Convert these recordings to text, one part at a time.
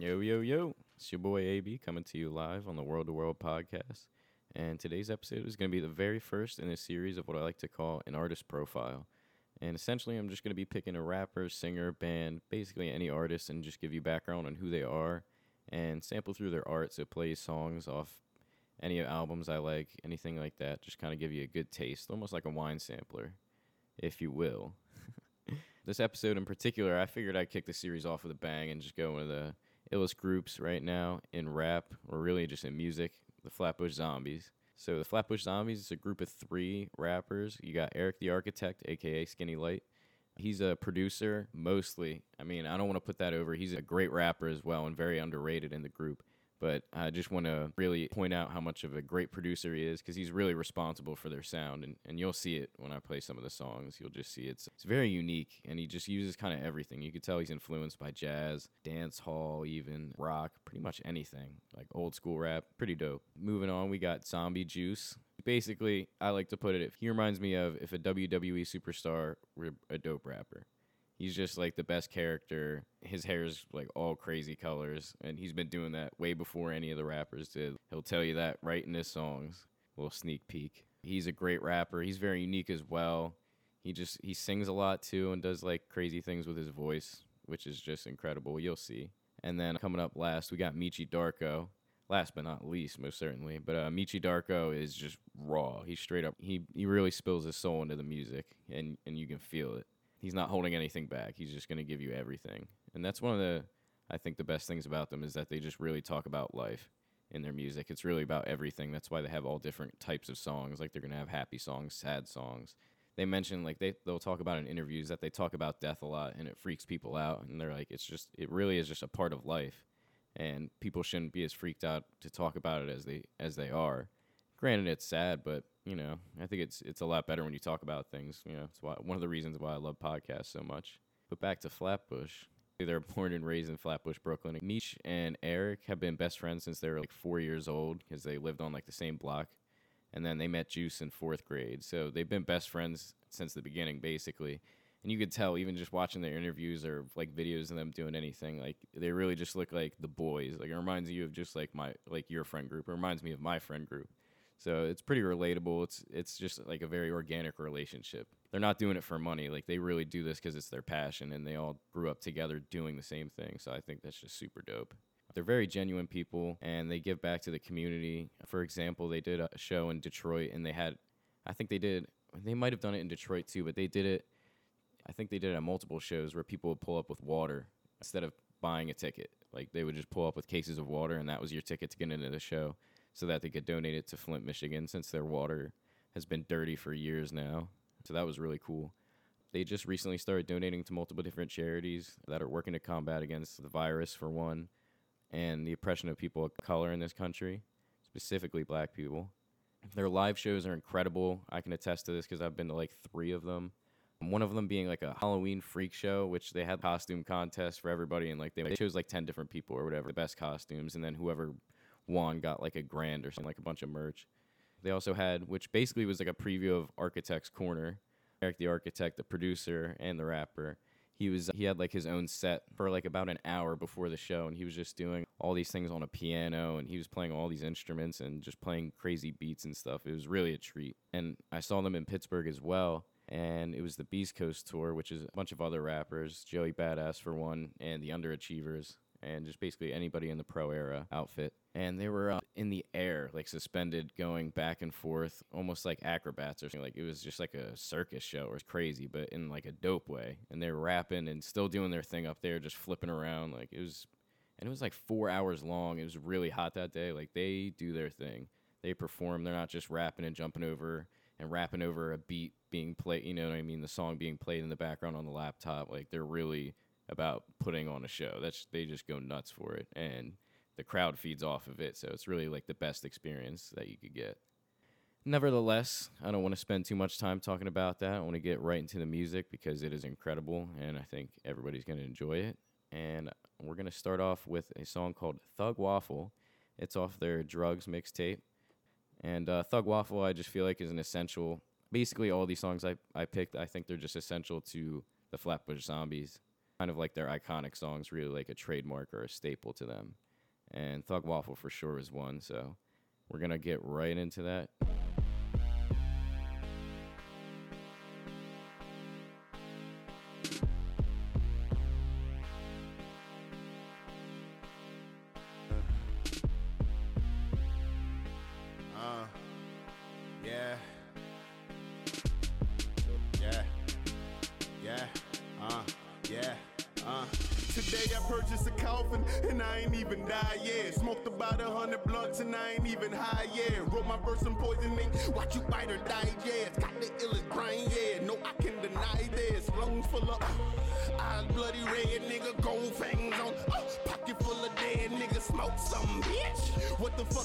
Yo, yo, yo. It's your boy AB coming to you live on the World to World podcast. And today's episode is going to be the very first in a series of what I like to call an artist profile. And essentially, I'm just going to be picking a rapper, singer, band, basically any artist, and just give you background on who they are and sample through their art. So, play songs off any albums I like, anything like that. Just kind of give you a good taste, almost like a wine sampler, if you will. this episode in particular, I figured I'd kick the series off with a bang and just go into the illest groups right now in rap, or really just in music, the Flatbush Zombies. So the Flatbush Zombies is a group of three rappers. You got Eric the Architect, aka Skinny Light. He's a producer mostly. I mean, I don't want to put that over. He's a great rapper as well and very underrated in the group. But I just want to really point out how much of a great producer he is because he's really responsible for their sound. And, and you'll see it when I play some of the songs. You'll just see it's, it's very unique. And he just uses kind of everything. You could tell he's influenced by jazz, dance hall, even rock, pretty much anything, like old school rap. Pretty dope. Moving on, we got Zombie Juice. Basically, I like to put it, he reminds me of if a WWE superstar were a dope rapper he's just like the best character. His hair is like all crazy colors, and he's been doing that way before any of the rappers did. He'll tell you that right in his songs. Little sneak peek. He's a great rapper. He's very unique as well. He just he sings a lot too and does like crazy things with his voice, which is just incredible. You'll see. And then coming up last, we got Meechy Darko. Last but not least, most certainly. But uh, Meechy Darko is just raw. He's straight up. He he really spills his soul into the music, and and you can feel it he's not holding anything back. He's just going to give you everything. And that's one of the I think the best things about them is that they just really talk about life in their music. It's really about everything. That's why they have all different types of songs. Like they're going to have happy songs, sad songs. They mention like they they'll talk about in interviews that they talk about death a lot and it freaks people out and they're like it's just it really is just a part of life and people shouldn't be as freaked out to talk about it as they as they are. Granted it's sad, but you know, I think it's it's a lot better when you talk about things. You know, it's why one of the reasons why I love podcasts so much. But back to Flatbush. They're born and raised in Flatbush, Brooklyn. Meech and Eric have been best friends since they were like four years old because they lived on like the same block. And then they met Juice in fourth grade. So they've been best friends since the beginning, basically. And you could tell, even just watching their interviews or like videos of them doing anything, like they really just look like the boys. Like it reminds you of just like my, like your friend group. It reminds me of my friend group. So it's pretty relatable. It's it's just like a very organic relationship. They're not doing it for money. Like they really do this because it's their passion, and they all grew up together doing the same thing. So I think that's just super dope. They're very genuine people, and they give back to the community. For example, they did a show in Detroit, and they had, I think they did, they might have done it in Detroit too, but they did it. I think they did it at multiple shows where people would pull up with water instead of buying a ticket. Like they would just pull up with cases of water, and that was your ticket to get into the show so that they could donate it to Flint, Michigan, since their water has been dirty for years now. So that was really cool. They just recently started donating to multiple different charities that are working to combat against the virus, for one, and the oppression of people of color in this country, specifically black people. Their live shows are incredible. I can attest to this because I've been to like three of them. One of them being like a Halloween freak show, which they had costume contests for everybody, and like they chose like ten different people or whatever, the best costumes, and then whoever Juan got like a grand or something, like a bunch of merch. They also had, which basically was like a preview of Architect's Corner. Eric the Architect, the producer and the rapper. He was he had like his own set for like about an hour before the show, and he was just doing all these things on a piano, and he was playing all these instruments and just playing crazy beats and stuff. It was really a treat. And I saw them in Pittsburgh as well, and it was the Beast Coast tour, which is a bunch of other rappers, Joey Badass for one, and the Underachievers and just basically anybody in the pro era outfit. And they were uh, in the air, like suspended, going back and forth, almost like acrobats or something. Like it was just like a circus show. It was crazy, but in like a dope way. And they were rapping and still doing their thing up there, just flipping around. Like it was, and it was like four hours long. It was really hot that day. Like they do their thing. They perform. They're not just rapping and jumping over and rapping over a beat being played. You know what I mean? The song being played in the background on the laptop. Like they're really about putting on a show. That's they just go nuts for it, and the crowd feeds off of it. So it's really like the best experience that you could get. Nevertheless, I don't want to spend too much time talking about that. I want to get right into the music because it is incredible, and I think everybody's going to enjoy it. And we're going to start off with a song called Thug Waffle. It's off their Drugs mixtape. And uh, Thug Waffle, I just feel like is an essential. Basically, all these songs I, I picked, I think they're just essential to the Flatbush Zombies kind of like their iconic songs, really like a trademark or a staple to them. And Thug Waffle for sure is one. So we're gonna get right into that.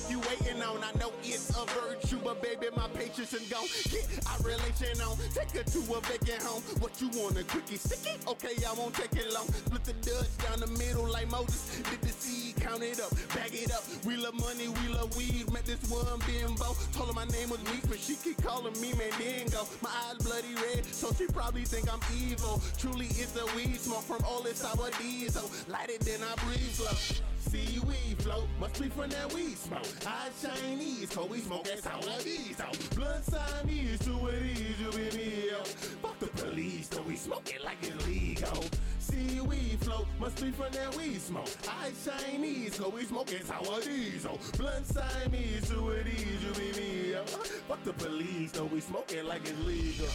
You waiting on? I know it's a virtue, but baby, my patience is gone. Get our relation on. Take her to a vacant home. What you want, a quickie sticky? Okay, I won't take it long. Split the Dutch down the middle like Moses. Did the seed, count it up, bag it up. We love money, we love weed. Met this one bimbo. Told her my name was Meek, but she keep calling me Mandingo. My eyes bloody red, so she probably think I'm evil. Truly, it's a weed smoke from all this sour diesel. Light it, then I breathe slow. See flow, must be from that weed smoke. Eyes Chinese, cause we smoke that sour diesel. Blood Siamese, to it is, you be me, yo. Fuck the police, though we smoke it like it's legal. See weed flow, must be from that weed smoke. Eyes Chinese, cause we smoke it sour diesel. Blood Siamese, to it is, you be me, yo. Fuck the police, though we smoke it like it's legal.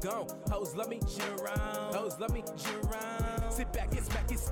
Gone. Hoes love me, shit around. Hoes love me, shit around. Sit back,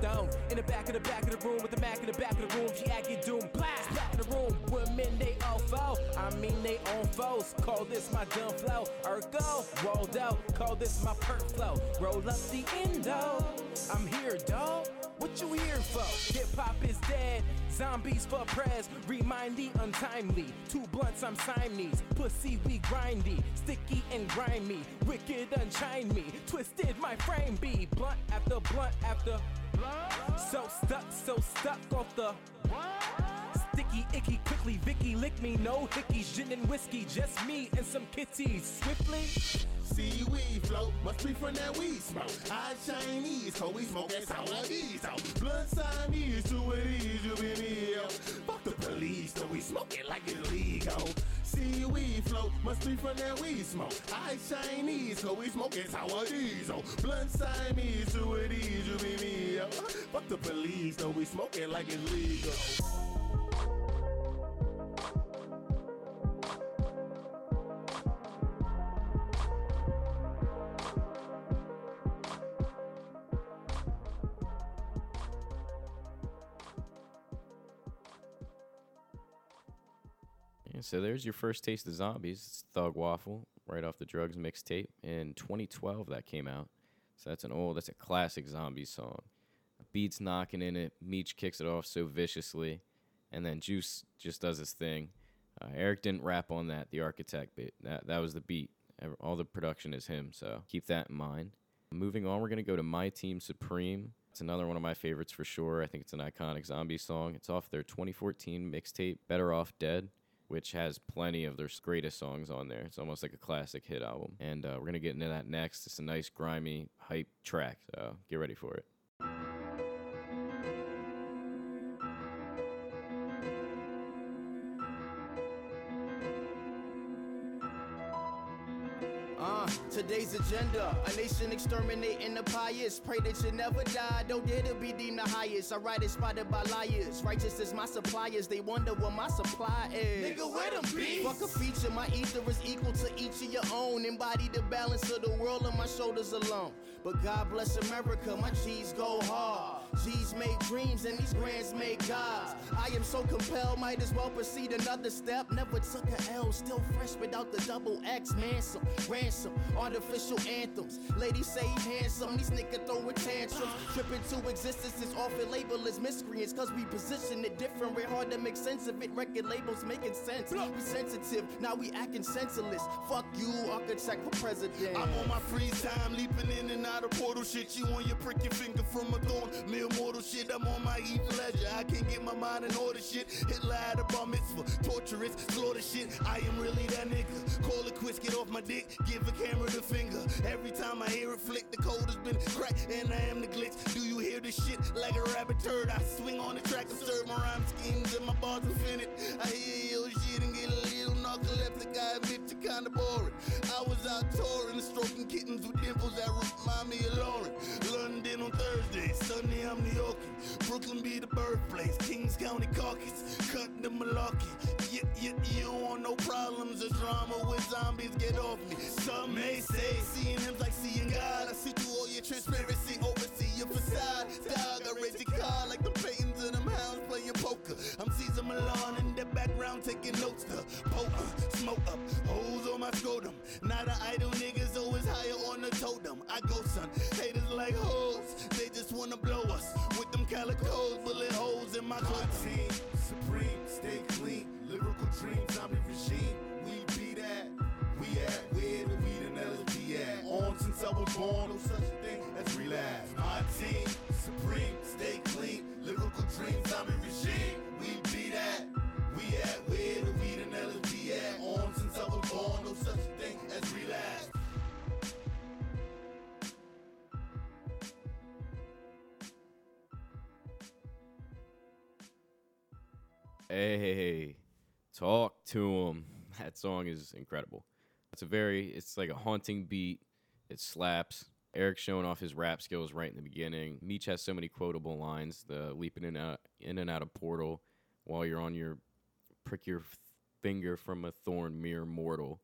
In the back of the back of the room with the Mac in the back of the room. She act get doom, blast. Back in the room, women they all foul. I mean they own foes. Call this my dumb flow. Ergo, rolled out. Call this my perk flow. Roll up the endo. I'm here, dog. What you here for? Hip hop is dead. Zombies for press. Remind the untimely. Two blunts, I'm Siamese. Pussy, we grindy. Sticky and grimy. Wicked, unshine me. Twisted, my frame be. Blunt after blunt after. So stuck, so stuck off the. Sticky, icky, quickly, Vicky, lick me. No hickeys, gin and whiskey. Just me and some kitties. Swiftly. See weed flow, must be from that weed smoke. Eyes Chinese, cause we smoke that sour diesel. Blood Siamese, to it is, you be yo. Fuck the police, though we smoke it like it's legal. Weed flow, must be from that weed smoke. Eyes Chinese, cause we smoke that sour diesel. Blood Siamese, to it is, you be me, yo. Fuck the police, though we smoke it like it's legal. So there's your first taste of zombies. It's Thug Waffle, right off the Drugs mixtape. In 2012, that came out. So that's an old, that's a classic zombie song. Beats knocking in it. Meech kicks it off so viciously. And then Juice just does his thing. Uh, Eric didn't rap on that, the architect bit. That, that was the beat. All the production is him, so keep that in mind. Moving on, we're to go to My Team Supreme. It's another one of my favorites for sure. I think it's an iconic zombie song. It's off their 2014 mixtape, Better Off Dead which has plenty of their greatest songs on there. It's almost like a classic hit album. And uh, we're going to get into that next. It's a nice, grimy, hype track. So get ready for it. Today's agenda, a nation exterminating the pious. Pray that you never die, don't dare to be deemed the highest. I write it spotted by liars. Righteous is my suppliers, they wonder what my supply is. Nigga, where them beats? Fuck a feature, my ether is equal to each of your own. Embody the balance of the world on my shoulders alone. But God bless America, my G's go hard. G's made dreams and these grands made gods. I am so compelled, might as well proceed another step. Never took a L, still fresh without the double X. Mansom, ransom, artificial anthems. Ladies say he handsome, these niggas throwing tantrums. Tripping to existence is often labeled as miscreants, cause we position it different. We're hard to make sense of it. Record labels making sense. We sensitive, now we acting senseless. Fuck you, architect for president. I'm on my free time, leaping in and out of portal shit. You on your prick your finger from a thorn, mere mortal shit. I'm on my Heath Ledger. I can't get my mind in order shit. Hitler had a bar mitzvah, torturous, slaughter shit. I am really that nigga. Call it quits, get off my dick, give a camera the finger. Every time I hear it flick, the code has been cracked, and I am the glitch. Do you hear this shit like a rabbit turd? I swing on the track and serve my rhyme schemes and my bars infinite. I hear your shit and get a little narcoleptic. I admit you kinda boring. I was out touring, stroking kittens with dimples that remind me of Lauren. London on Thursday, I'm New Yorkin. Brooklyn be the birthplace, Kings County caucus, cut the malarkey. Yeah, you don't want no problems or drama with zombies, get off me. Some may say seeing him's like seeing God. I see through all your transparency, oversee your facade. Dog, I raise your car like the Paytons and them hounds playing poker. I'm Cesar Millan in the background taking notes to poker, smoke up, holes on my scrotum. Not an idle niggas on the totem. I go son, haters like hoes, they just wanna blow us with them calicos, bullet holes in my clothes. team, supreme, stay clean, lyrical dreams, I'm the regime. We be that, we at where the weed and LSD at. On since I was born, no such thing as relapse. My team, supreme, stay clean, lyrical dreams, I'm the regime. We be that, we at where the weed and LSD at. On since I was born, no such thing as relapse. Hey, talk to him. That song is incredible. It's a very, it's like a haunting beat. It slaps. Eric's showing off his rap skills right in the beginning. Meech has so many quotable lines. The leaping in, and out, in and out of portal while you're on your prick your finger from a thorn, mere mortal.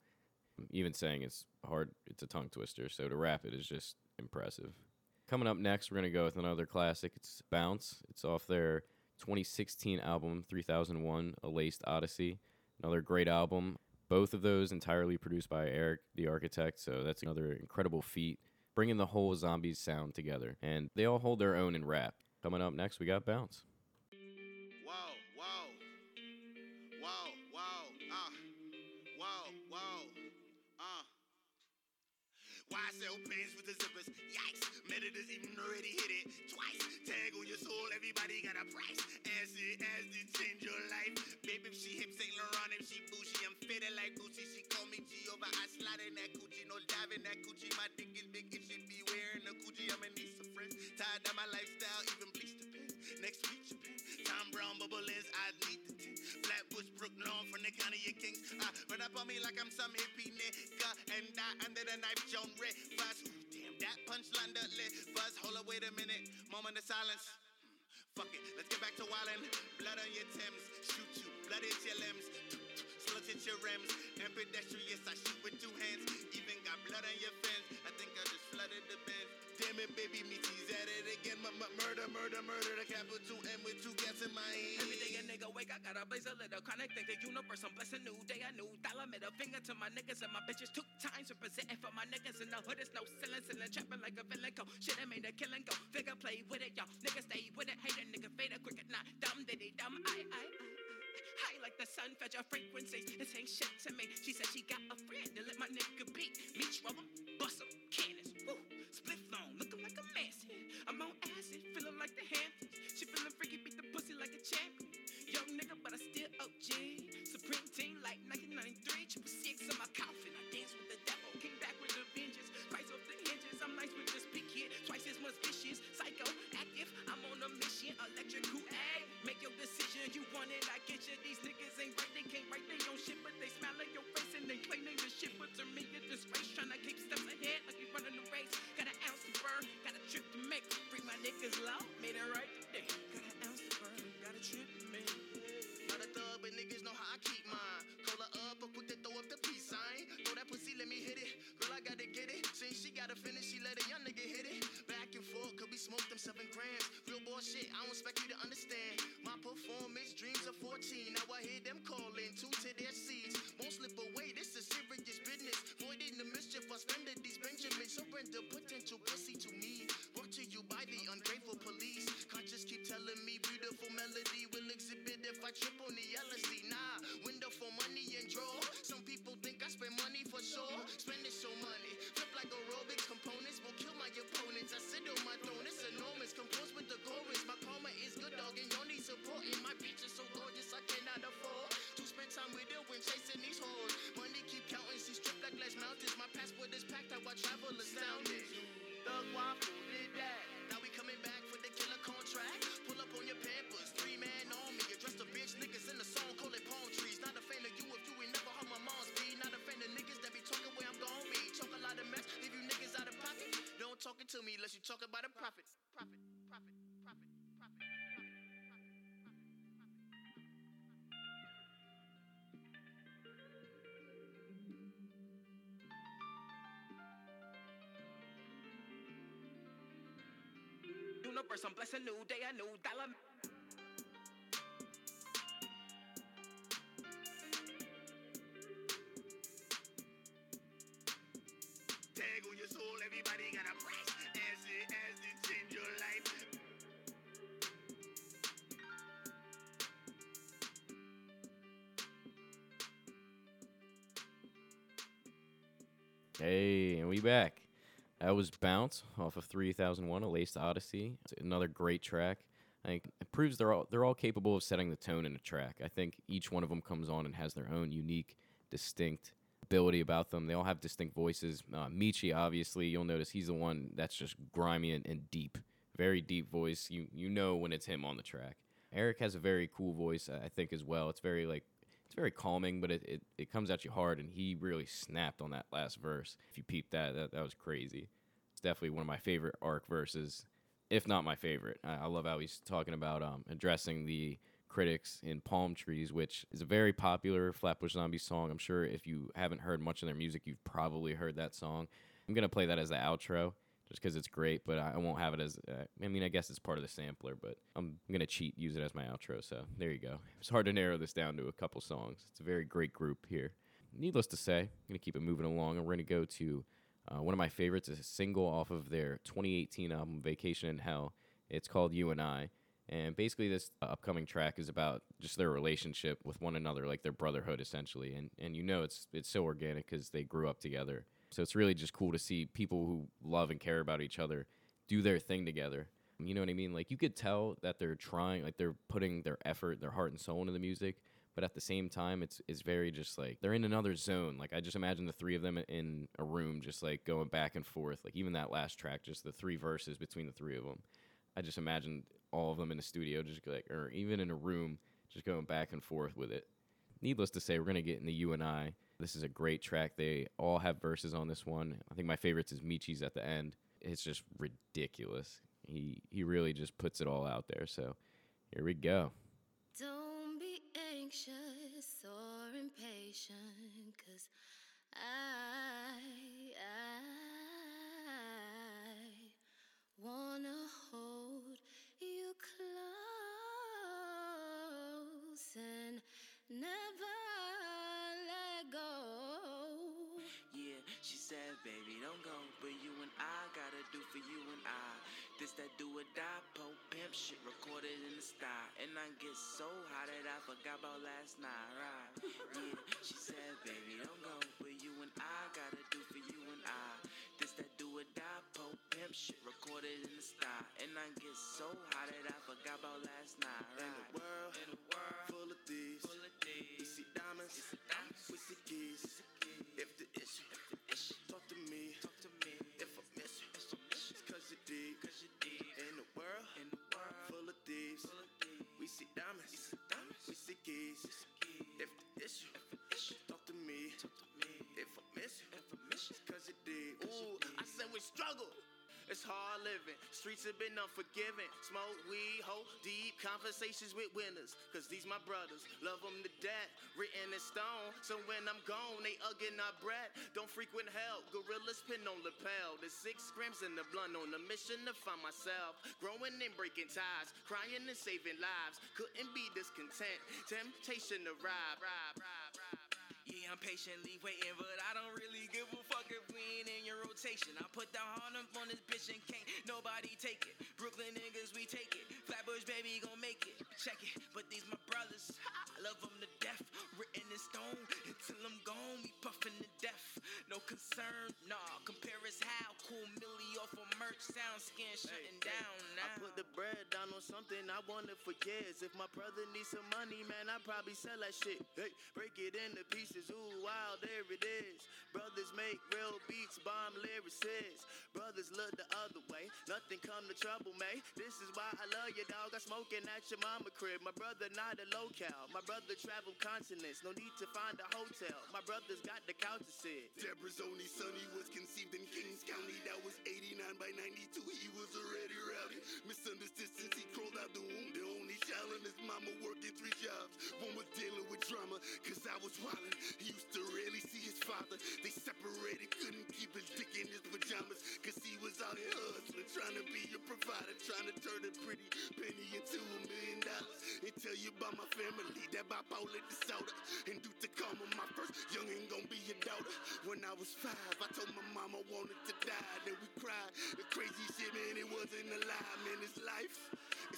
Even saying it's hard, it's a tongue twister. So to rap it is just impressive. Coming up next, we're gonna go with another classic. It's Bounce. It's off their 2016 album 3001, A Laced Odyssey. Another great album. Both of those entirely produced by Eric, the architect. So that's another incredible feat, bringing the whole zombies sound together. And they all hold their own in rap. Coming up next, we got Bounce. Why sell pants with the zippers? Yikes! Meditors even already hit it twice. Tag on your soul, everybody got a price. Acid, acid, change your life. Baby, if she hip Saint Laurent, if she bougie, I'm fitted like Gucci. She call me Jehovah. I slide in that coochie, no dive in that coochie. My dick is big, it should be wearing a coochie. I'ma need some friends. Tired down my lifestyle, even. Next week. Tom Brown, bubble lens, I need the tin. Flatbush, Brooklyn from the county of kings. I run up on me like I'm some hippie nigga and die under the knife, John Red. Buzz, damn, that punchline that lit. Buzz, hold up, wait a minute. Moment of silence. Hmm, fuck it, let's get back to wildin'. Blood on your Thames, shoot you, blood hit your limbs. Slugs hit your rims, and I shoot with two hands. Even got blood on your fence. I think I just flooded the bed. Damn it, baby, me tease at it again. M- m- murder, murder, murder, the capital M with two gas in my hand. Every day a nigga wake, I gotta blaze a little chronic. Think the universe, I'm blessed a new day, a new dollar. Middle finger to my niggas and my bitches. Two times representing for my niggas in the hood. It's no ceiling, ceiling, trapping like a villain. Go shit, I made a killing go. Figure play with it, y'all. Niggas stay with it. Hate a nigga, fade a cricket, not dumb, diddy, dumb. I, I, I. High like the sun, fed your frequencies. This ain't shit to me. She said she got a friend to let my nigga beat. Meet rubber, bust 'em, cannons. Woo, split phone, Real Universe, I'm blessed a new day, a new dollar. Was Bounce off of 3001, A Laced Odyssey. It's another great track. I think it proves they're all they're all capable of setting the tone in a track. I think each one of them comes on and has their own unique, distinct ability about them. They all have distinct voices. Uh, Meechy, obviously, you'll notice he's the one that's just grimy and, and deep, very deep voice. You you know when it's him on the track. Eric has a very cool voice, I think, as well. It's very like it's very calming, but it, it, it comes at you hard, and he really snapped on that last verse. If you peep that, that, that was crazy. Definitely one of my favorite arc verses, if not my favorite. I, I love how he's talking about um, addressing the critics in Palm Trees, which is a very popular Flatbush Zombie song. I'm sure if you haven't heard much of their music, you've probably heard that song. I'm going to play that as the outro just because it's great, but I I won't have it as. Uh, I mean, I guess it's part of the sampler, but I'm gonna cheat, use it as my outro. So there you go. It's hard to narrow this down to a couple songs. It's a very great group here. Needless to say, I'm gonna keep it moving along, and we're gonna go to uh, one of my favorites, is a single off of their 2018 album "Vacation in Hell." It's called "You and I." And basically, this uh, upcoming track is about just their relationship with one another, like their brotherhood, essentially. And and you know, it's it's so organic because they grew up together. So it's really just cool to see people who love and care about each other do their thing together. You know what I mean? Like you could tell that they're trying, like they're putting their effort, their heart and soul into the music, but at the same time, it's it's very just like they're in another zone. Like I just imagine the three of them in a room, just like going back and forth. Like even that last track, just the three verses between the three of them. I just imagine all of them in a studio, just like, or even in a room, just going back and forth with it. Needless to say, we're gonna get into you and I. This is a great track. They all have verses on this one. I think my favorites is Meechy's at the end. It's just ridiculous. He he really just puts it all out there. So here we go. I, I wanna hold you close and never let go. Yeah, she said, baby, don't go. But you and I gotta do for you and I. This that do or die, po pimp shit recorded in the style. And I get so high that I forgot about last night, right? Yeah, she said, baby, don't go. But you and I gotta do for you and I. This that do or die, po pimp shit recorded in the style. And I get so high that I forgot about last night, In right? a world, In a world full of thieves, full of we these. see diamonds, we see keys. If the issue, deep. Cause you deep. In a world, In the world full of thieves, full of these. we see diamonds, we see keys. If the issue, talk to me. Talk to me. If I miss you, If I miss you, cause you deep. Ooh, I said we struggle. It's hard living. Streets have been unforgiving. Smoke weed, hold deep conversations with winners. Cause these my brothers, love them to death. Written in stone, so when I'm gone, they hugging our breath. Don't frequent hell, gorillas pin on lapel. The six scrims in the blunt on a mission to find myself. Growing and breaking ties, crying and saving lives. Couldn't be discontent. Temptation to rob. Yeah, I'm patiently waiting, but I don't really give a fuck if we ain't in your rotation. I put the up on this bitch and can't nobody take it. Brooklyn niggas, we take it. Flatbush baby gon' make it. Check it, but these my brothers. I love them to death. Written in stone until I'm gone. We puffin' to death. No concern, nah. Compare us how cool Millie off of merch sound skin shutting down now. I put the bread down on something I wanted for years. If my brother needs some money, man, I probably sell that shit. Hey, break it into pieces. Ooh, wow, there it is. Brothers make real beats, bomb lyricists. Brothers look the other way. Nothing come to trouble, man. This is why I love you, dog. I smoking at your mama crib. My brother not a locale. My brother traveled continents. No need to find a hotel. My brother's got the couch to sit. Deborah's only son, he was conceived in Kings County. That was 89 by 92. He was already rowdy. Misunderstood since he crawled out the womb. Child his mama working three jobs. One was dealing with drama, cause I was wildin'. He used to rarely see his father. They separated, couldn't keep his dick in his pajamas. Cause he was out here hustling, trying to be a provider, trying to turn a pretty penny into a million dollars. And tell you about my family, that bipolar disorder. And due to karma, my first youngin' gon' be your daughter. When I was five, I told my mama I wanted to die. Then we cried. The crazy shit, man, it wasn't a lie, man. It's life.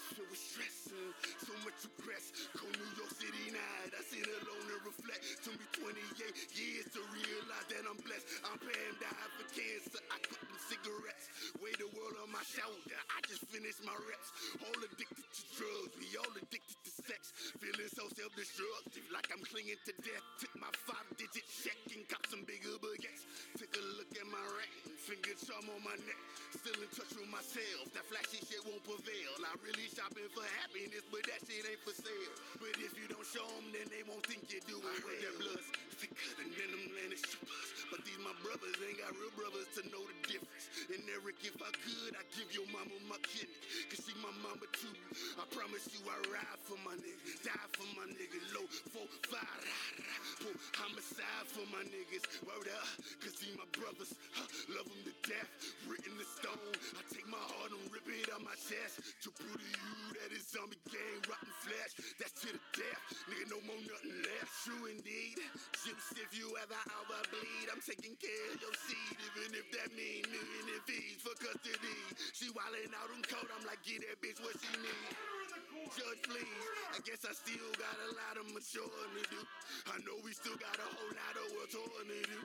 It's filled with stress and so much regrets. Cold New York City night, I sit alone and reflect. Took me 28 years to realize that I'm blessed. I'm paying die for cancer. I quit them cigarettes. Weigh the world on my shoulder. I just finished my reps. All addicted to drugs. We all addicted to sex. Feeling so self-destructive, like I'm clinging to death. Took my five-digit check and got some bigger baguettes. Took a look at my ring, finger charm on my neck. Still in touch with myself. That flashy shit won't prevail. I really shopping for happiness, but that shit ain't for sale. But if you don't show them, then they won't think you're doing I well. That blood's thicker than them landed. But these my brothers ain't got real brothers to know the difference. And Eric, if I could, I'd give your mama my kidney. Cause she my mama too. I promise you I ride for my niggas. Die for my niggas. Low, four, five, rah, rah. Boom, homicide for my niggas. Word up. Cause see my brothers. Huh, love them to death. Written in stone. I take my heart and rip it out my chest. To prove to you that it's zombie gang, rotten flesh. That's to the death. Nigga, no more nothing left. True indeed. Ships if you ever ever bleed. I'm taking care of your seed. Even if that mean million in fees for custody. She wildin' out on cold. I'm like, get that bitch what she need. Judge, please. I guess I still got a lot of maturing to do. I know we still got a whole lot of work torn to do.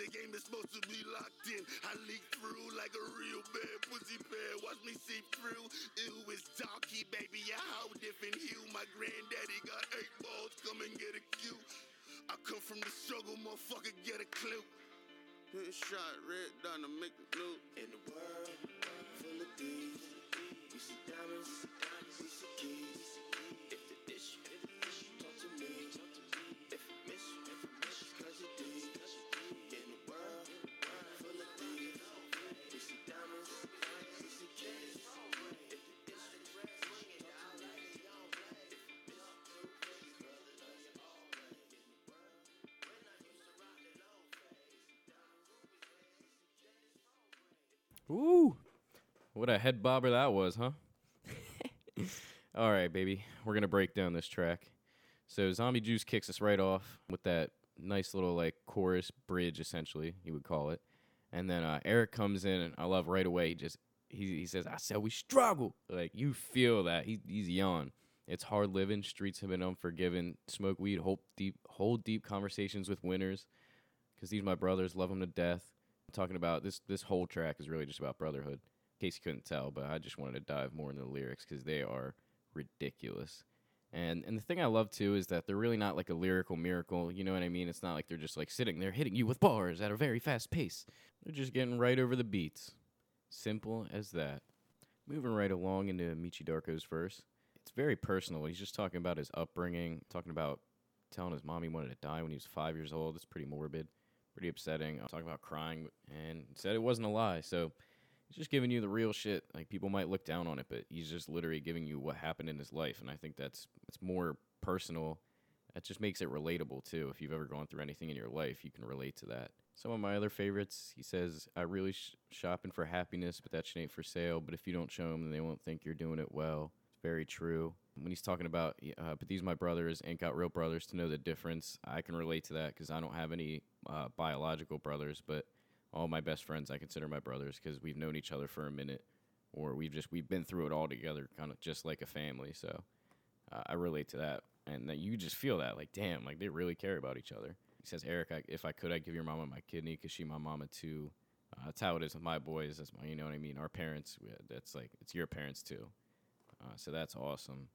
The game is supposed to be locked in. I leak through like a real bad pussy bear. Watch me see through. Ew, it's darky, baby. A whole different hue. My granddaddy got eight balls. Come and get a cue. I come from the struggle, motherfucker. Get a clue. Hit shot, red done to make the blue. In the world full of thieves, we see diamonds, we see keys. What a head bobber that was, huh? All right, baby. We're going to break down this track. So, Zombie Juice kicks us right off with that nice little, like, chorus bridge, essentially, you would call it. And then uh, Eric comes in, and I love right away. He just, he, he says, I said we struggle. Like, you feel that. He, he's yawn. It's hard living. Streets have been unforgiven. Smoke weed, hold deep, hold deep conversations with winners. Because these my brothers, love them to death talking about this this whole track is really just about brotherhood case you couldn't tell but i just wanted to dive more into the lyrics because they are ridiculous. And and the thing i love too is that they're really not like a lyrical miracle you know what i mean? It's not like they're just like sitting there hitting you with bars at a very fast pace. They're just getting right over the beats. Simple as that. Moving right along into Meechy Darko's verse. It's very personal. He's just talking about his upbringing talking about telling his mom he wanted to die when he was five years old. It's pretty morbid pretty upsetting. I'm talking about crying, and said it wasn't a lie. So he's just giving you the real shit. Like people might look down on it, but he's just literally giving you what happened in his life, and I think that's it's more personal. That just makes it relatable too. If you've ever gone through anything in your life, you can relate to that. Some of my other favorites, he says, I really sh- shopping for happiness, but that shit ain't for sale. But if you don't show them, then they won't think you're doing it well. It's very true. When he's talking about, uh, but these my brothers ain't got real brothers to know the difference. I can relate to that because I don't have any uh, biological brothers, but all my best friends I consider my brothers because we've known each other for a minute, or we've just we've been through it all together, kind of just like a family. So uh, I relate to that, and that you just feel that like, damn, like they really care about each other. He says, Eric, I, if I could, I'd give your mama my kidney because she my mama too. Uh, that's how it is with my boys. That's my, you know what I mean. Our parents, we, that's like it's your parents too. Uh, so that's awesome.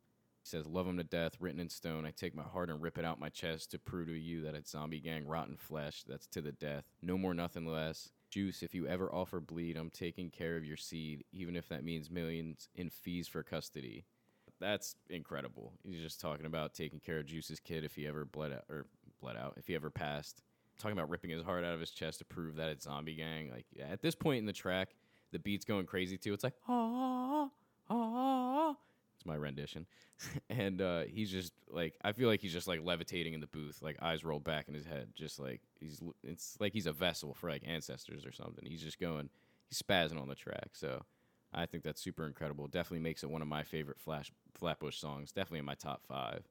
He says, Love him to death, written in stone. I take my heart and rip it out my chest to prove to you that it's zombie gang rotten flesh. That's to the death. No more, nothing less. Juice, if you ever offer bleed, I'm taking care of your seed, even if that means millions in fees for custody. That's incredible. He's just talking about taking care of Juice's kid if he ever bled out, or bled out, if he ever passed. Talking about ripping his heart out of his chest to prove that it's zombie gang. Like, at this point in the track, the beat's going crazy too. It's like, ah. It's my rendition. and uh, he's just like, I feel like he's just like levitating in the booth, like eyes rolled back in his head, just like he's, it's like he's a vessel for like ancestors or something. He's just going, he's spazzing on the track. So I think that's super incredible. Definitely makes it one of my favorite Flash Flatbush songs. Definitely in my top five.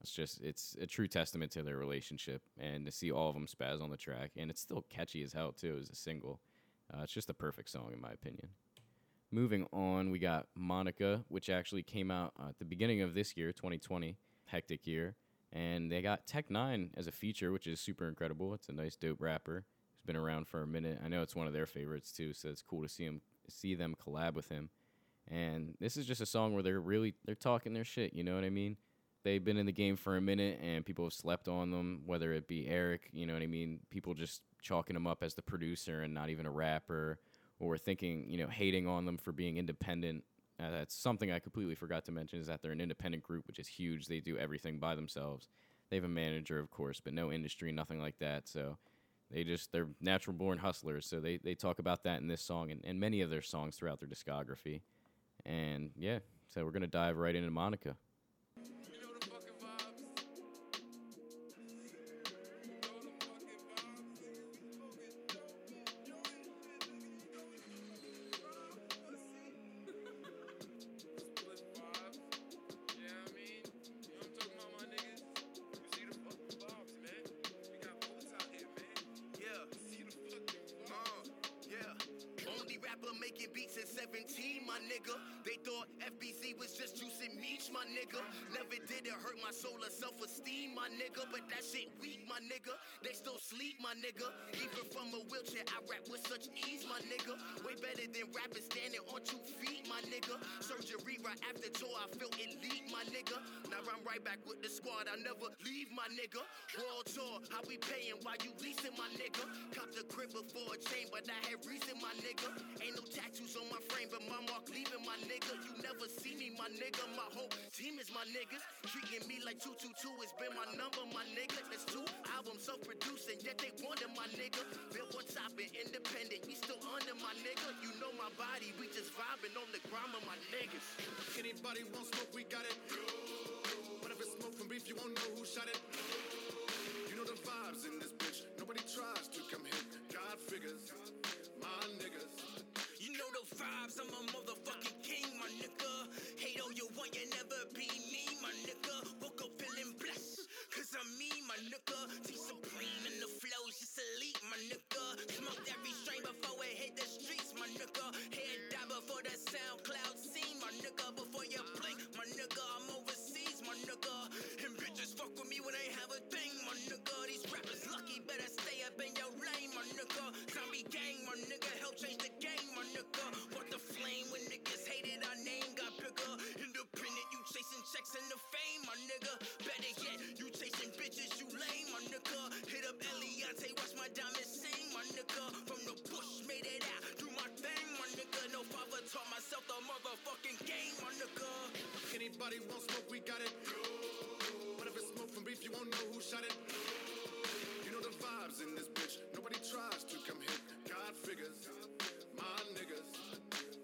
It's just, it's a true testament to their relationship and to see all of them spaz on the track. And it's still catchy as hell, too, as a single. Uh, it's just a perfect song, in my opinion. Moving on, we got Monica, which actually came out uh, at the beginning of this year, 2020, hectic year. And they got Tech N9ne as a feature, which is super incredible. It's a nice, dope rapper. He's been around for a minute. I know it's one of their favorites too, so it's cool to see him, see them collab with him. And this is just a song where they're really they're talking their shit. You know what I mean? They've been in the game for a minute, and people have slept on them. Whether it be Eric, you know what I mean? People just chalking him up as the producer and not even a rapper or thinking, you know, hating on them for being independent. Uh, that's something I completely forgot to mention is that they're an independent group, which is huge. They do everything by themselves. They have a manager, of course, but no industry, nothing like that. So they just they're natural born hustlers. So they, they talk about that in this song and, and many of their songs throughout their discography. And yeah, so we're gonna dive right into Monica. You Anybody want smoke, we got it. But if it's smoke from beef, you won't know who shot it. You know the vibes in this bitch. Nobody tries to come hit. God figures, my niggas.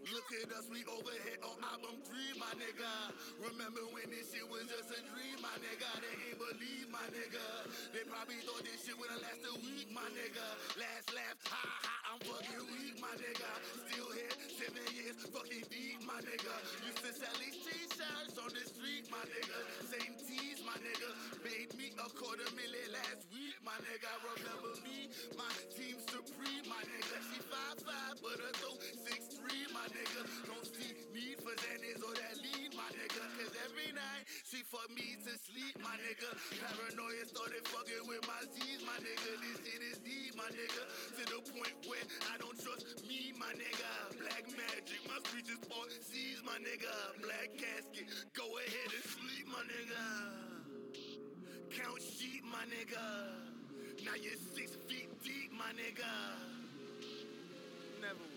Look at us, we overhit on album three, my nigga. Remember when this shit was just a dream, my nigga? They ain't believe, my nigga. They probably thought this shit would've lasted a week, my nigga. Last laugh, ha ha, I'm fucking weak, my nigga. Still here, seven years, fucking deep, my nigga. Nigga. Same tees, my nigga. Made me a quarter million last week, my nigga. Remember me, my team supreme, my nigga. She five five, but her throat six three, my nigga. Don't see need for Xanax or that lean, my nigga. Cause every night she fuck me to sleep, my nigga. Paranoia started fucking with my Z's, my nigga. This is my nigga. To the point where I don't trust me, my nigga. Black magic, my speech is part C's, my nigga. Black casket, go ahead and sleep, my nigga. Count sheep, my nigga. Now you're six feet deep, my nigga. Never.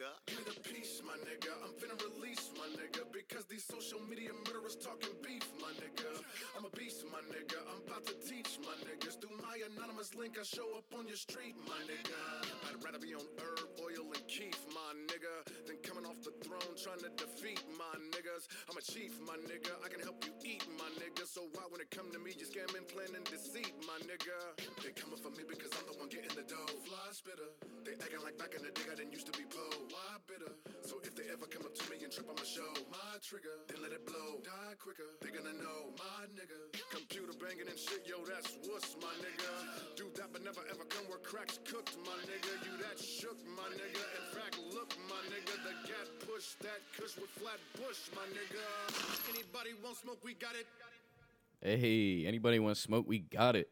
Nigga. Give me the peace, my nigga. I'm finna release, my nigga. Because these social media murderers talking beef, my nigga. I'm a beast, my nigga. I'm about to teach, my niggas. Through my anonymous link, I show up on your street, my nigga. I'd rather be on herb, oil, and keef, my nigga, than coming off the throne trying to defeat my niggas. I'm a chief, my nigga. I can help you eat, my nigga. So why, when it come to me, you scamming, planning deceit, my nigga? They coming for me because I'm the one getting the dough. Fly spitter. They acting like back in the day I didn't used to be po. Why bitter? So if they ever come up to me and trip on my show, my trigger, then let it blow. Die quicker. They gonna know my nigga. Computer banging and shit, yo, that's wuss, my nigga. Do that, but never ever come where cracks cooked, my nigga. You that shook, my nigga. In fact, look, my nigga, the gat push that kush with flat bush, my nigga. Anybody want smoke? We got it. Hey, anybody want smoke? We got it.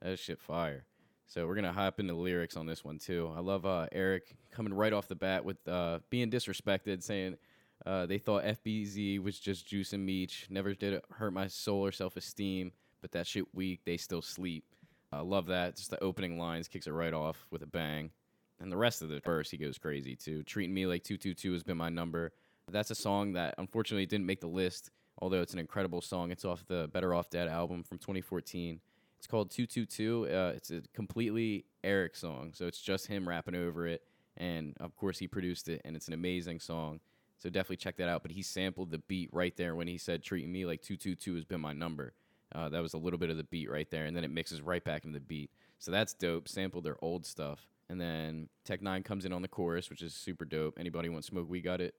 That shit fire. So we're gonna hop into lyrics on this one too. I love uh, Erick coming right off the bat with uh, being disrespected, saying uh, they thought FBZ was just juice and meech. Never did it hurt my soul or self esteem, but that shit weak. They still sleep. I love that. Just the opening lines kicks it right off with a bang, and the rest of the verse he goes crazy too. Treating me like two two two has been my number. That's a song that unfortunately didn't make the list, although it's an incredible song. It's off the Better Off Dead album from 2014. It's called 222. Uh, it's a completely Erick song, so it's just him rapping over it. And of course, he produced it, and it's an amazing song. So definitely check that out. But he sampled the beat right there when he said, Treating me like 222 has been my number. Uh, that was a little bit of the beat right there, and then it mixes right back into the beat. So that's dope. Sampled their old stuff. And then Tech N9ne comes in on the chorus, which is super dope. Anybody want smoke? We got it.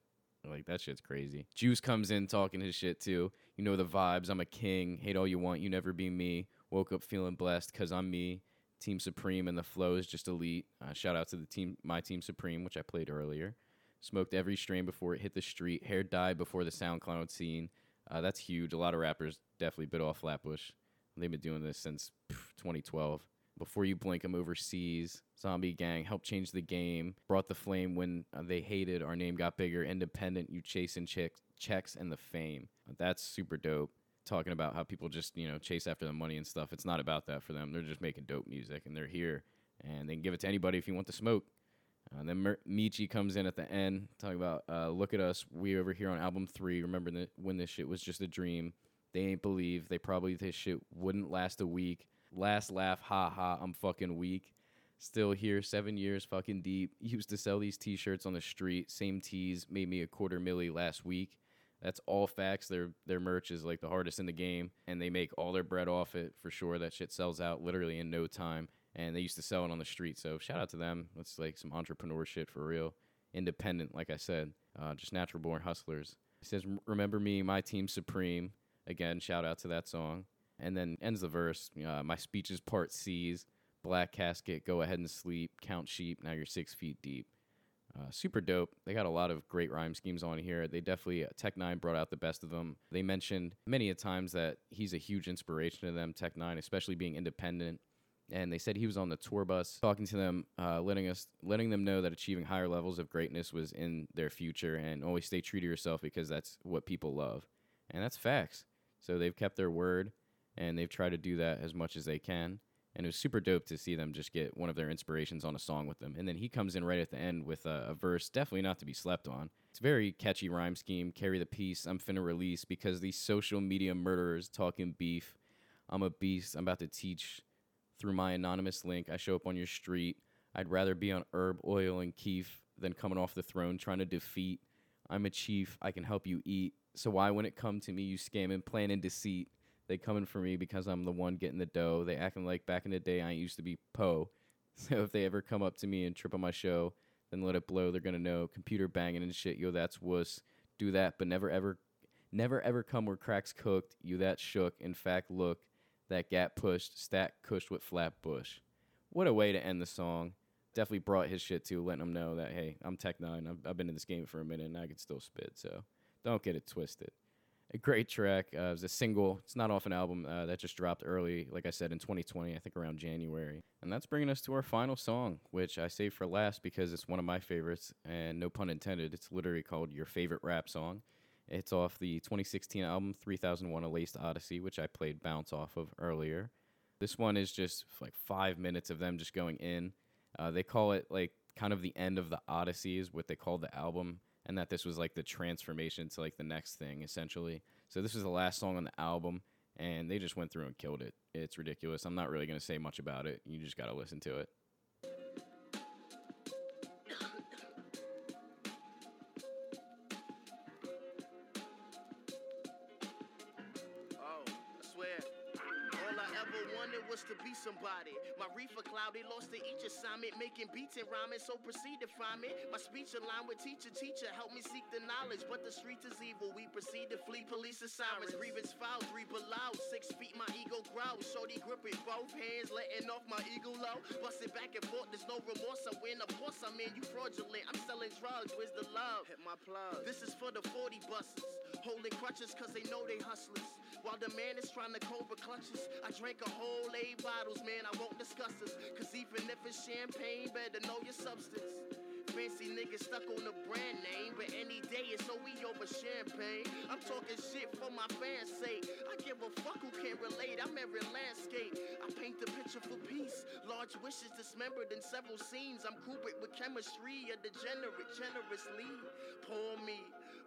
Like that shit's crazy. Juice comes in talking his shit too. You know the vibes. I'm a king. Hate all you want. You never be me. Woke up feeling blessed because I'm me. Team Supreme and the flow is just elite. Uh, shout out to the team, my team Supreme, which I played earlier. Smoked every strain before it hit the street. Hair dyed before the SoundCloud scene. Uh, that's huge. A lot of rappers definitely bit off Flatbush. They've been doing this since pff, 2012. Before you blink, I'm overseas. Zombie gang helped change the game. Brought the flame when uh, they hated. Our name got bigger. Independent, you chasing checks, checks and the fame. That's super dope. Talking about how people just you know chase after the money and stuff. It's not about that for them. They're just making dope music and they're here and they can give it to anybody if you want to smoke. Uh, then Mer- Meechy comes in at the end, talking about uh, look at us, we over here on album three. Remember that when this shit was just a dream. They ain't believe. They probably this shit wouldn't last a week. Last laugh, ha ha. I'm fucking weak. Still here, seven years, fucking deep. Used to sell these T-shirts on the street. Same tees made me a quarter milli last week. That's all facts. Their their merch is like the hardest in the game, and they make all their bread off it for sure. That shit sells out literally in no time, and they used to sell it on the street. So shout out to them. That's like some entrepreneur shit for real. Independent, like I said, uh, just natural born hustlers. It says, "Remember me, my team supreme." Again, shout out to that song, and then ends the verse. Uh, my speech is part C's. Black casket, go ahead and sleep. Count sheep, now you're six feet deep. Uh, super dope. They got a lot of great rhyme schemes on here. They definitely, uh, Tech N9ne brought out the best of them. They mentioned many a times that he's a huge inspiration to them, Tech N9ne, especially being independent. And they said he was on the tour bus talking to them, uh, letting us, letting them know that achieving higher levels of greatness was in their future, and always stay true to yourself because that's what people love, and that's facts. So they've kept their word, and they've tried to do that as much as they can and it was super dope to see them just get one of their inspirations on a song with them. And then he comes in right at the end with a, a verse, definitely not to be slept on. It's very catchy rhyme scheme. Carry the peace. I'm finna release because these social media murderers talking beef. I'm a beast. I'm about to teach through my anonymous link. I show up on your street. I'd rather be on herb, oil, and keef than coming off the throne trying to defeat. I'm a chief, I can help you eat. So why when it come to me you scamming, planning deceit? They coming for me because I'm the one getting the dough. They acting like back in the day I used to be Poe. So if they ever come up to me and trip on my show, then let it blow. They're gonna know computer banging and shit. Yo, that's wuss. Do that, but never ever, never ever come where cracks cooked. You that shook. In fact, look, that gap pushed, stack cushed with Flatbush. What a way to end the song. Definitely brought his shit to, letting him know that hey, I'm Tech N9ne. I've, I've been in this game for a minute and I can still spit. So don't get it twisted. A great track. Uh, it was a single. It's not off an album uh, that just dropped early, like I said, in 2020, I think around January. And that's bringing us to our final song, which I saved for last because it's one of my favorites, and no pun intended. It's literally called Your Favorite Rap Song. It's off the 2016 album 3001 A Laced Odyssey, which I played Bounce off of earlier. This one is just like five minutes of them just going in. Uh, they call it like kind of the end of the Odyssey, is what they call the album and that this was like the transformation to like the next thing essentially. So this was the last song on the album and they just went through and killed it. It's ridiculous. I'm not really going to say much about it. You just got to listen to it. Making beats and rhyming, so proceed to find me. My speech aligned with teacher, teacher, help me seek the knowledge. But the streets is evil, we proceed to flee police assignments. Grievance foul, three below, six feet, my ego growls. Shorty grip it, both hands, letting off my ego low. Busting back and forth, there's no remorse. I win, of course I'm in, you fraudulent. I'm selling drugs, where's the love? Hit my plug. This is for the 40 buses, holding crutches cause they know they hustlers. While the man is trying to cobra clutches, I drank a whole eight bottles, man. I won't discuss this. Cause even if it's champagne, better know your substance. Fancy niggas stuck on the brand name, but any day it's so we over champagne. I'm talking shit for my fans' sake. I give a fuck who can't relate. I'm every landscape. I paint the picture for peace. Large wishes dismembered in several scenes. I'm Kubrick with chemistry, a degenerate generously. Poor me,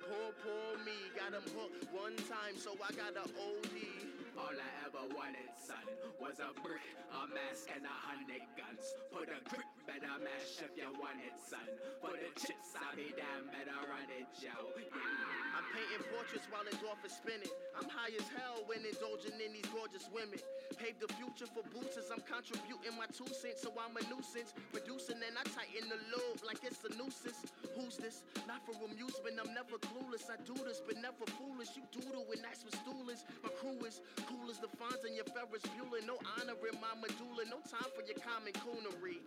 poor, poor me. Got him hooked one time, so I got a OD. All I ever wanted, son, was a brick, a mask, and a hundred guns. Put a grip, better mash if you want it, son. For the chips, I be damn better run it, yo. Yeah. I'm painting portraits while endorphin spinning. I'm high as hell when indulging in these gorgeous women. Pave the future for boots as I'm contributing my two cents, so I'm a nuisance. Producing and I tighten the lobe like it's a nuisance. Who's this? Not for amusement, I'm never clueless. I do this, but never foolish. You doodle and that's what stool is. My crew is cool as the Fonz and your Ferris Bueller. No honor in my medulla, no time for your common coonery.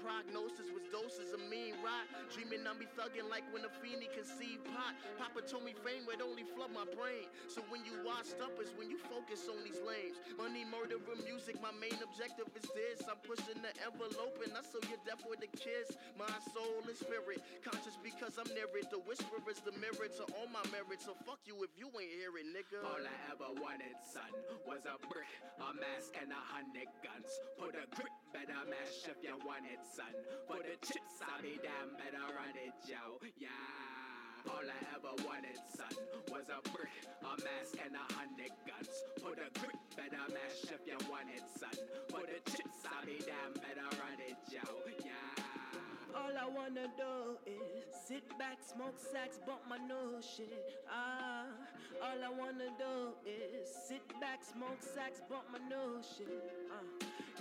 Prognosis was doses of mean rot. Dreaming I'm be thugging like when a fiend conceived pot. Papa told me fame would only flood my brain. So when you washed up is when you focus on these lames. Money, murder, and music, my main objective is this. I'm pushing the envelope and I saw your death with a kiss. My soul and spirit, conscious because I'm near it. The whisper is the mirror to all my merits. So fuck you if you ain't hear it, nigga. All I ever wanted, son, was a brick, a mask, and a hundred guns. Put a grip, better mash if you want it, son. For the chips, I be damn better run it, yo. Yeah. All I ever wanted, son, was a brick, a mask, and a hundred guns. Put a grip, better mash if you want it, son. I wanna do is sit back, smoke sacks, bump my nose shit. Ah, all I wanna do is sit back, smoke sacks, bump my nose shit. Ah,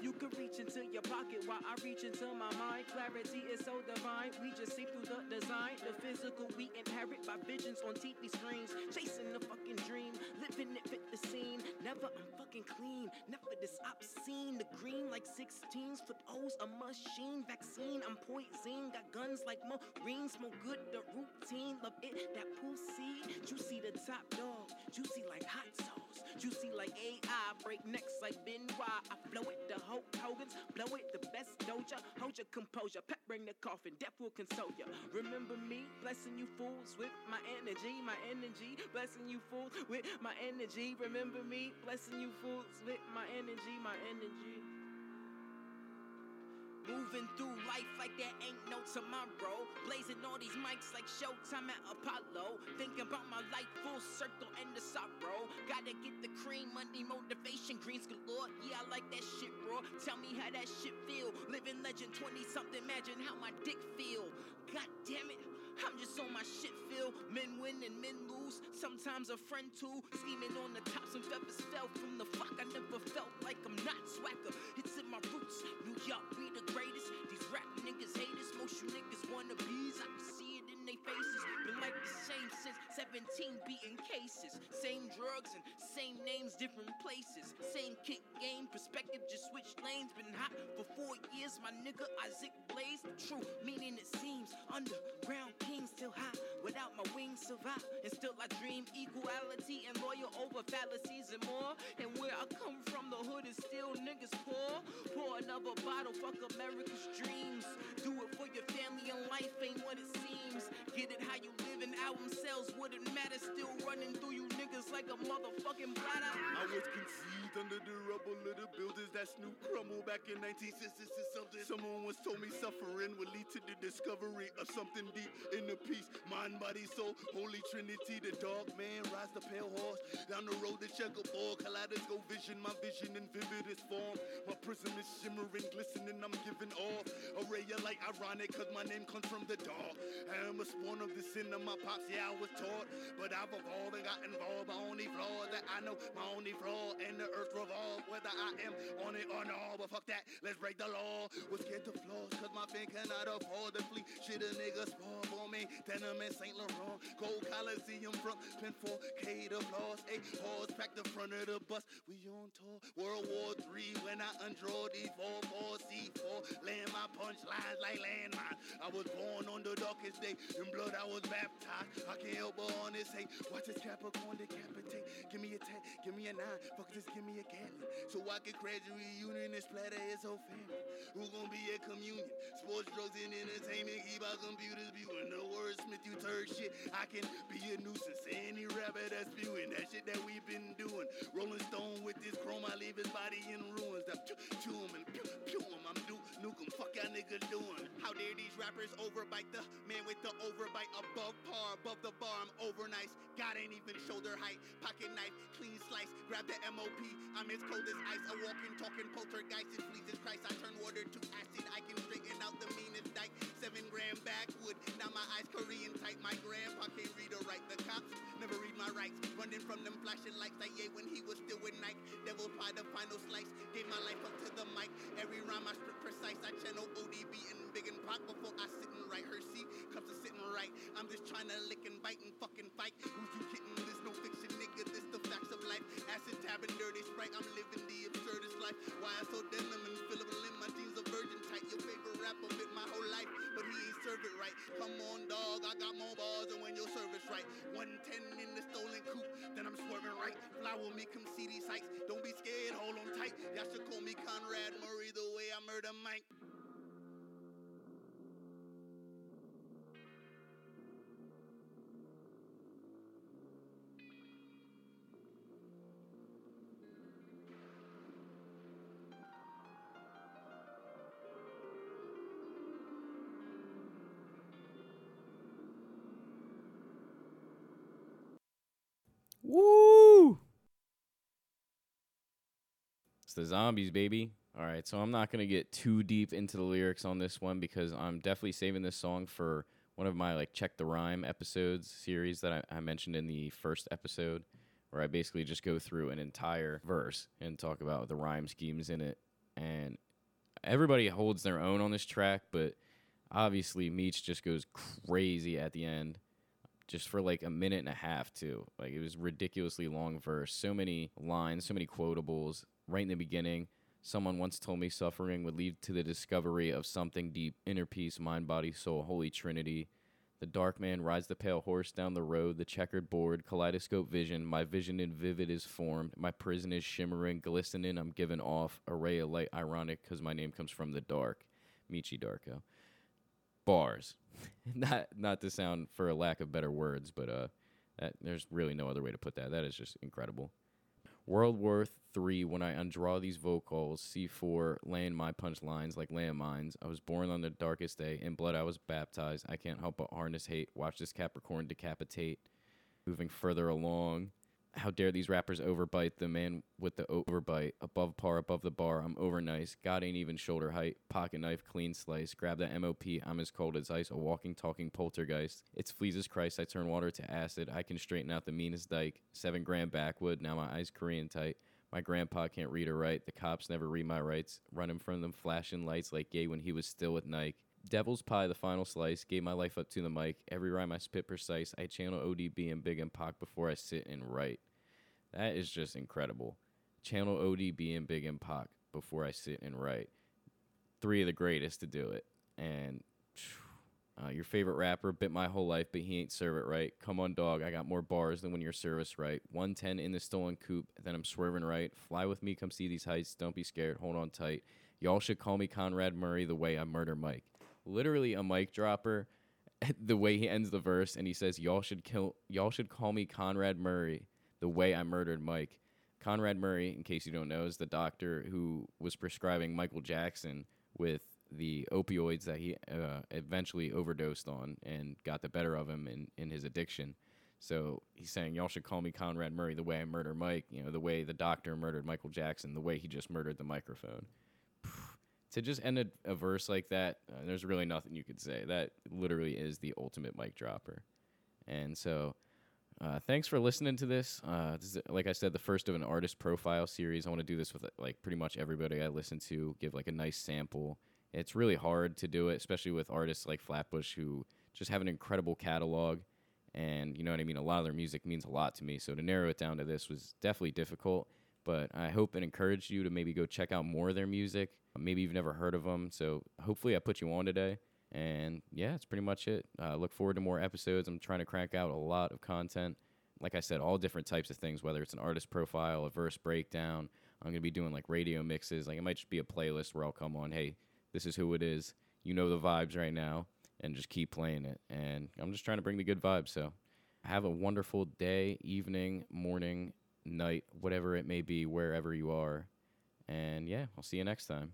you can reach into your pocket while I reach into my mind. Clarity is so divine. We just see through the design. The physical we inherit by visions on TV screens. Chasing the fucking dream, living it fit the scene. Never I'm fucking clean, never this obscene. The green like 16s, flip O's a machine. Vaccine, I'm poison. Got guns like Marines, smoke good the routine. Love it, that pussy. Juicy the top dog, juicy like hot sauce. Juicy like AI, break necks like Benoit. I blow it, the Hulk Hogan's, blow it, the best doja. Hold your composure, pep bring the coffin, death will console ya. Remember me, blessing you fools with my energy, my energy, blessing you fools with my energy. Remember me, blessing you fools with my energy, my energy. Moving through life like there ain't no tomorrow. Blazing all these mics like Showtime at Apollo. Thinking about my life full circle and the sorrow. Gotta get the cream, money, motivation, greens galore. Yeah, I like that shit, bro. Tell me how that shit feel. Living legend, 20 something, imagine how my dick feel. God damn it. I'm just on my shit feel. Men win and men lose. Sometimes a friend too. Scheming on the top, some feathers fell from the flock. I never felt like I'm not swagger. It's in my roots. New York be the greatest. These rap niggas hate us. Most you niggas wanna bees. I 17 beating cases. Same drugs and same names, different places. Same kick game, perspective just switched lanes. Been hot for four years, my nigga Isaac Blaze. True, meaning it seems underground king still high. Without my wings survive, and still I dream equality and loyal over fallacies and more. And where I come from, the hood is still niggas poor. Pour another bottle, fuck America's dreams. Do it for your family and life ain't what it seems. Get it how you live and album sales wouldn't matter. Still running through you niggas like a motherfucking bladder. I was conceived under the rubble of the buildings that Snoop crumbled back in 1966 or something. Someone once told me suffering would lead to the discovery of something deep in the peace. Mind, body, soul, holy trinity. The dog man rides the pale horse down the road. The checkerboard, kaleidoscope vision. My vision in vividest form. My prism is shimmering, glistening. I'm giving off a ray of light. Ironic, cause my name comes from the dark. I am a spawn of the sin of my pops. Yeah, I was taught, but I've evolved and got involved. My only flaw that I know, my only flaw, and the earth revolves. Whether I am on it or not, but fuck that, let's break the law. Was scared to flaws, cause my fan cannot afford to flee. Shit, a nigga spawn for me. Denim and St. Laurent, Gold Coliseum front, pin 4K the flaws. Eight horse pack the front of the bus. We on tour, World War Three. When I undraw these 4 4 C4, land my punchlines like landmine. I was born on the darkest day, blood I was baptized. I can't help but on this hate. Watch this Capricorn decapitate. Give me a 10, give me a 9, fuck just give me a Gatlin. So I can graduate a reunion and splatter his whole family. Who gon' be at communion? Sports, drugs, and entertainment. Keep our computers viewing the wordsmith, you turd shit. I can be a nuisance. Any rapper that's spewing that shit that we've been doing. Rolling Stone with this chrome, I leave his body in ruins. I chew, chew him and pew, pew him. I'm do, nuke him. Fuck y'all niggas doing. How dare these rappers overbite the man with the above par, above the bar. I'm over nice. God ain't even shoulder height. Pocket knife, clean slice. Grab the MOP. I'm as cold as ice. A walking, talking poltergeist. It pleases Christ. I turn water to acid. I can straighten out the. Gram backwood. Now my eyes Korean tight. My grandpa can't read or write. The cops never read my rights. Running from them flashing lights. Like yeah, when he was still with Nike. Devil pie the final slice. Gave my life up to the mic. Every rhyme I strip precise. I channel ODB and big and pop before I sit and write. Her seat cups are sitting right. I'm just trying to lick and bite and fucking fight. Who's you kidding? This no fiction, nigga. This the facts of life. Acid tab and dirty sprite. I'm living the absurdest life. Why I so denim and Phillip Lim? My jeans are virgin tight. Your favorite rapper bit my whole life, but he ain't serve it right. Come on, dog. I got more bars than when your service right. 110 in the stolen coupe, then I'm swerving right. Fly with me, come see these sights. Don't be scared, hold on tight. Y'all should call me Conrad Murray the way I murder Mike. It's the zombies, baby. All right, so I'm not gonna get too deep into the lyrics on this one because I'm definitely saving this song for one of my like check the rhyme episodes series that I, I mentioned in the first episode, where I basically just go through an entire verse and talk about the rhyme schemes in it. And everybody holds their own on this track, but obviously Meech just goes crazy at the end just for like a minute and a half too. Like it was ridiculously long verse, so many lines, so many quotables right in the beginning. Someone once told me suffering would lead to the discovery of something deep, inner peace, mind, body, soul, holy trinity. The dark man rides the pale horse down the road, the checkered board, kaleidoscope vision. My vision in vivid is formed. My prison is shimmering, glistening. I'm given off. A ray of light, ironic, because my name comes from the dark. Meechy Darko. Bars. not not to sound for a lack of better words, but uh, that, there's really no other way to put that. That is just incredible. World War Three. When I undraw these vocals, C4 land my punchlines like landmines. I was born on the darkest day. In blood I was baptized. I can't help but harness hate. Watch this Capricorn decapitate. Moving further along. How dare these rappers overbite the man with the overbite. Above par above the bar i'm over nice. God ain't even shoulder height. Pocket knife clean slice. Grab that mop i'm as cold as ice. A walking talking poltergeist. It's fleas as christ i turn water to acid. I can straighten out the meanest dyke. Seven grand backwood now my eyes korean tight. My grandpa can't read or write. The cops never read my rights. Running from them flashing lights like gay when he was still with nike. Devil's Pie, the final slice, gave my life up to the mic. Every rhyme I spit precise. I channel ODB and Big and Pac before I sit and write. That is just incredible. Channel ODB and Big and Pac before I sit and write. Three of the greatest to do it. And uh, your favorite rapper bit my whole life, but he ain't serve it right. Come on, dog. I got more bars than when you're service right. 110 in the stolen coupe, then I'm swerving right. Fly with me, come see these heights. Don't be scared. Hold on tight. Y'all should call me Conrad Murray the way I murder Mike. Literally a mic dropper. The way he ends the verse, and he says, "Y'all should kill. Y'all should call me Conrad Murray the way I murdered Mike." Conrad Murray, in case you don't know, is the doctor who was prescribing Michael Jackson with the opioids that he uh, eventually overdosed on and got the better of him in, in his addiction. So he's saying, Y'all should call me Conrad Murray the way I murder Mike, you know, the way the doctor murdered Michael Jackson, the way he just murdered the microphone. to just end a, a verse like that, uh, there's really nothing you could say. That literally is the ultimate mic dropper. And so uh, thanks for listening to this. Uh, this is, like I said, the first of an artist profile series. I want to do this with like pretty much everybody I listen to. Give like a nice sample. It's really hard to do it, especially with artists like Flatbush who just have an incredible catalog. And you know what I mean. A lot of their music means a lot to me. So to narrow it down to this was definitely difficult. But I hope it encouraged you to maybe go check out more of their music. Maybe you've never heard of them. So hopefully I put you on today. And yeah, that's pretty much it. Uh, look forward to more episodes. I'm trying to crank out a lot of content. Like I said, all different types of things, whether it's an artist profile, a verse breakdown. I'm going to be doing like radio mixes. Like it might just be a playlist where I'll come on, hey, this is who it is. You know the vibes right now, and just keep playing it. And I'm just trying to bring the good vibes. So have a wonderful day, evening, morning, night, whatever it may be, wherever you are. And yeah, I'll see you next time.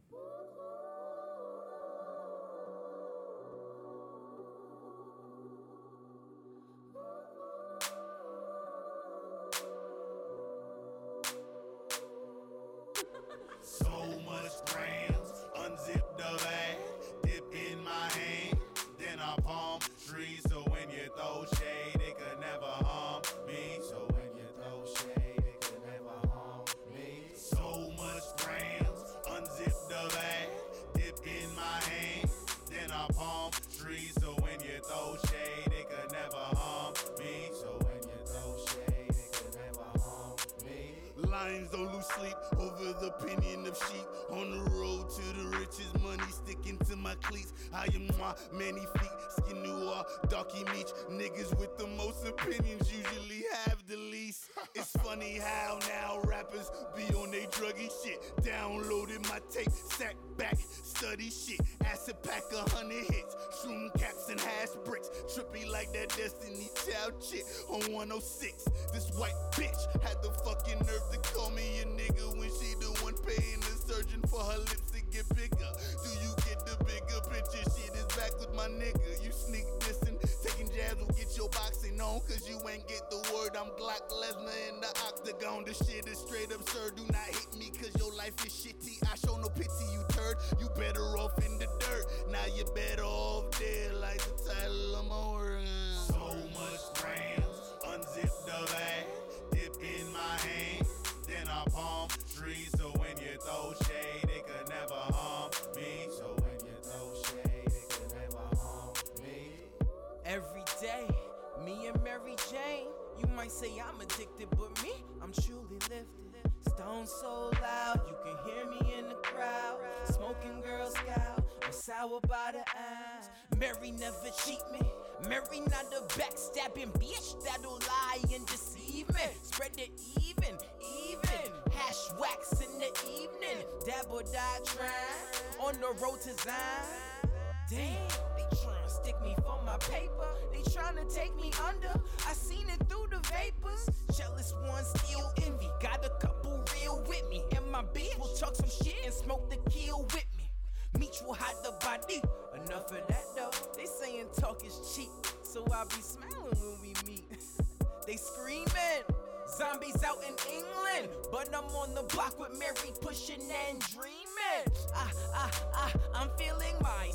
106. This white bitch had the fucking nerve to call me a nigga when she the one paying the surgeon for her lips to get bigger. Do you get the bigger picture? Shit is back with my nigga. You sneak dissing, taking jabs will get your boxing on. Cause you ain't get the word. I'm Glock Lesnar in the octagon. This shit is straight absurd. Do not hit me cause your life is shitty. I show no pity, you turd. You better off in the dirt. Now you better off dead like the title of my work. So much grams, unzip the dip in my hand, then I palm trees. So when you throw shade, it could never harm me. So when you throw shade, it could never harm me. Every day, me and Mary Jane. You might say I'm addicted, but me, I'm truly lifted. Stone so loud, you can hear me in the crowd. Smoking Girl Scout, sour by the ass. Mary never cheat me. Mary not a backstabbing bitch that'll lie and deceive me. Spread it even, even. Hash wax in the evening. Dab or die trying. On the road to Zion. Damn, they tryna stick me for my paper. They tryna take me under. I seen it through the vapors. Jealous ones still envy. Got a couple real with me. And my bitch will talk some shit and smoke the kill with me. Meet will hide the body. Enough of that though. They saying talk is cheap. So I'll be smiling when we meet. they screaming. Zombies out in England, but I'm on the block with Mary pushing and dreaming. Ah, ah, ah, I'm feeling myself.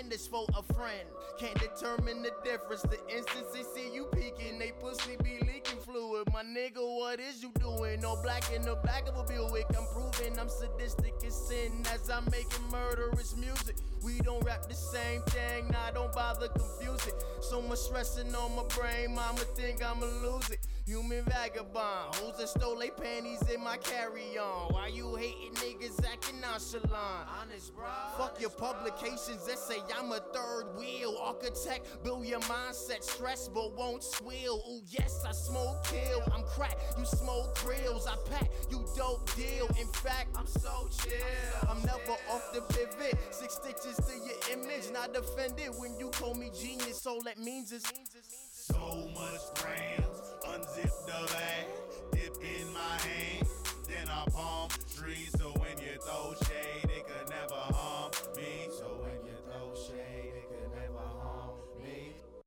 Win this for a friend. Can't determine the difference. The instant they see you peeking, they pussy be leaking fluid. My nigga, what is you doing? No black in the back of a Buick. I'm proving I'm sadistic as sin as I'm making murderous music. We don't rap the same thing, nah, don't bother confuse it. So much stressing on my brain, mama think I'ma lose it. Human vagabond, hoes that stole they panties in my carry-on. Why you hating niggas acting nonchalant? Honest, bro. Fuck your publications that say I'm a third wheel architect. Build your mindset, stress but won't swill. Ooh yes, I smoke kill. I'm crack, you smoke grills. I pack, you dope deal. In fact, I'm so chill. I'm never off the pivot. Six stitches to your image, not offended when you call me genius. All that means is. So much grams, unzip the bag, dip in my hand, then I palm trees. So when you throw shit